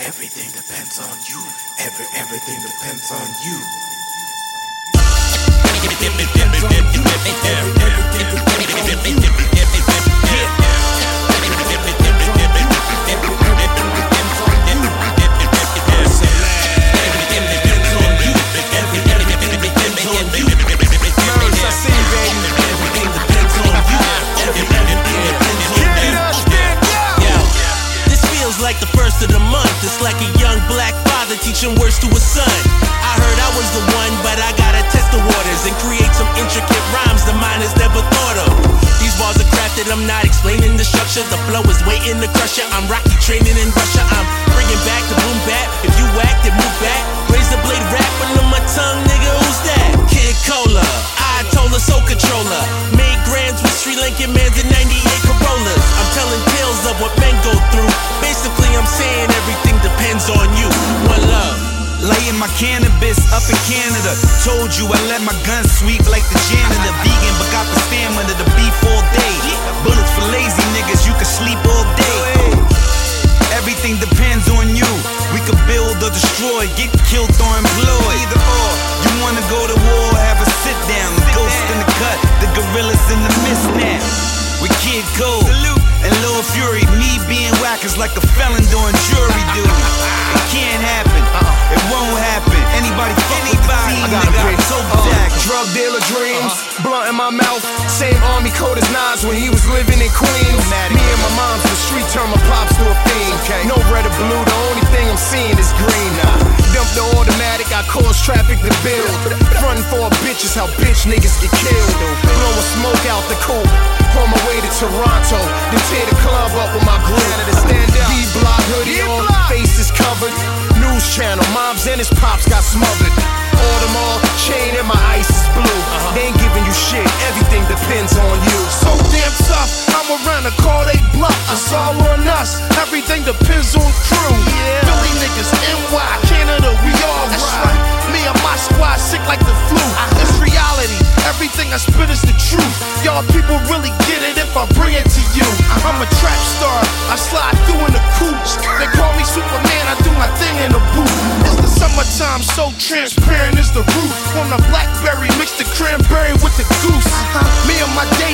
Everything depends on you. Every everything depends on you. Son. I heard I was the one, but I gotta test the waters and create some intricate rhymes the mind has never thought of. These bars are crafted, I'm not explaining the structure. The flow is waiting to crush ya. I'm Rocky training in Russia. I'm bringing back the boom bap. My cannabis up in Canada. Told you I let my gun sweep like the janitor. Vegan, but got the stamina to beef all day. Bullets for lazy niggas, you can sleep all day. Everything depends on you. We could build or destroy, get killed or employed. Either or. You wanna go to war, have a sit down. The ghost in the cut, the gorillas in the mist now. We Kid Kold and Lil Fury. Me being whack is like a felon doing jury duty. It can't happen. It won't Army as Nas when he was living in Queens. Me and my mom's the street turn my pops to a fiend. No red or blue, the only thing I'm seeing is green. Uh, Dump the automatic, I cause traffic to build. Frontin' for a bitch is how bitch niggas get killed. Blowing smoke out the coop. On my way to Toronto, then tear the club up with my group. stand up. D-block hoodie on, face is covered. News channel, moms and his pops got smothered. us, everything depends on crew. Yeah. Philly niggas, NY, Canada, we all That's ride. Right. Me and my squad sick like the flu. Uh-huh. It's reality. Everything I spit is the truth. Y'all people really get it if I bring it to you. Uh-huh. I'm a trap star. I slide through in the coupe. They call me Superman. I do my thing in the booth. It's the summertime, so transparent is the roof. On the blackberry, mix the cranberry with the goose. Uh-huh. Me and my dad